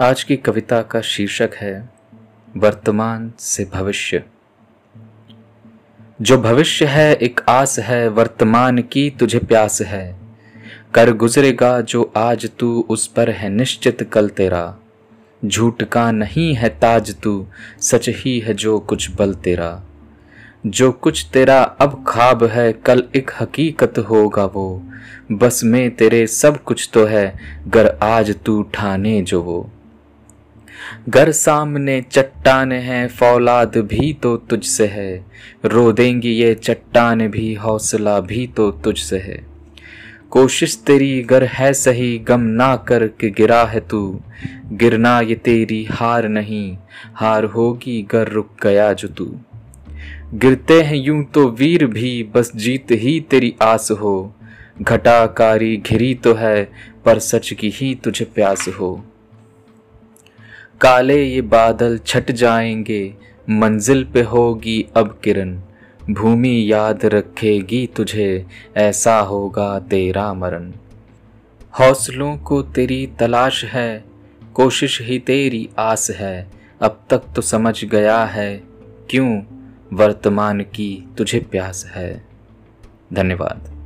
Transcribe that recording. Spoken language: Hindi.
आज की कविता का शीर्षक है, वर्तमान से भविष्य। जो भविष्य है एक आस है, वर्तमान की तुझे प्यास है। कर गुजरेगा जो आज तू, उस पर है निश्चित कल तेरा। झूठ का नहीं है ताज तू, सच ही है जो कुछ बल तेरा। जो कुछ तेरा अब ख्वाब है, कल एक हकीकत होगा वो। बस में तेरे सब कुछ तो है, गर आज तू ठाने जो वो। घर सामने चट्टान है, फौलाद भी तो तुझसे है। रो देंगी ये चट्टान भी, हौसला भी तो तुझसे है। कोशिश तेरी गर है सही, गम ना कर के गिरा है तू। गिरना ये तेरी हार नहीं, हार होगी गर रुक गया जो तू। गिरते हैं यूँ तो वीर भी, बस जीत ही तेरी आस हो। घटाकारी घिरी तो है, पर सच की ही तुझे प्यास हो। काले ये बादल छट जाएँगे, मंजिल पे होगी अब किरण। भूमि याद रखेगी तुझे, ऐसा होगा तेरा मरण। हौसलों को तेरी तलाश है, कोशिश ही तेरी आस है, अब तक तो समझ गया है, क्यों वर्तमान की तुझे प्यास है। धन्यवाद।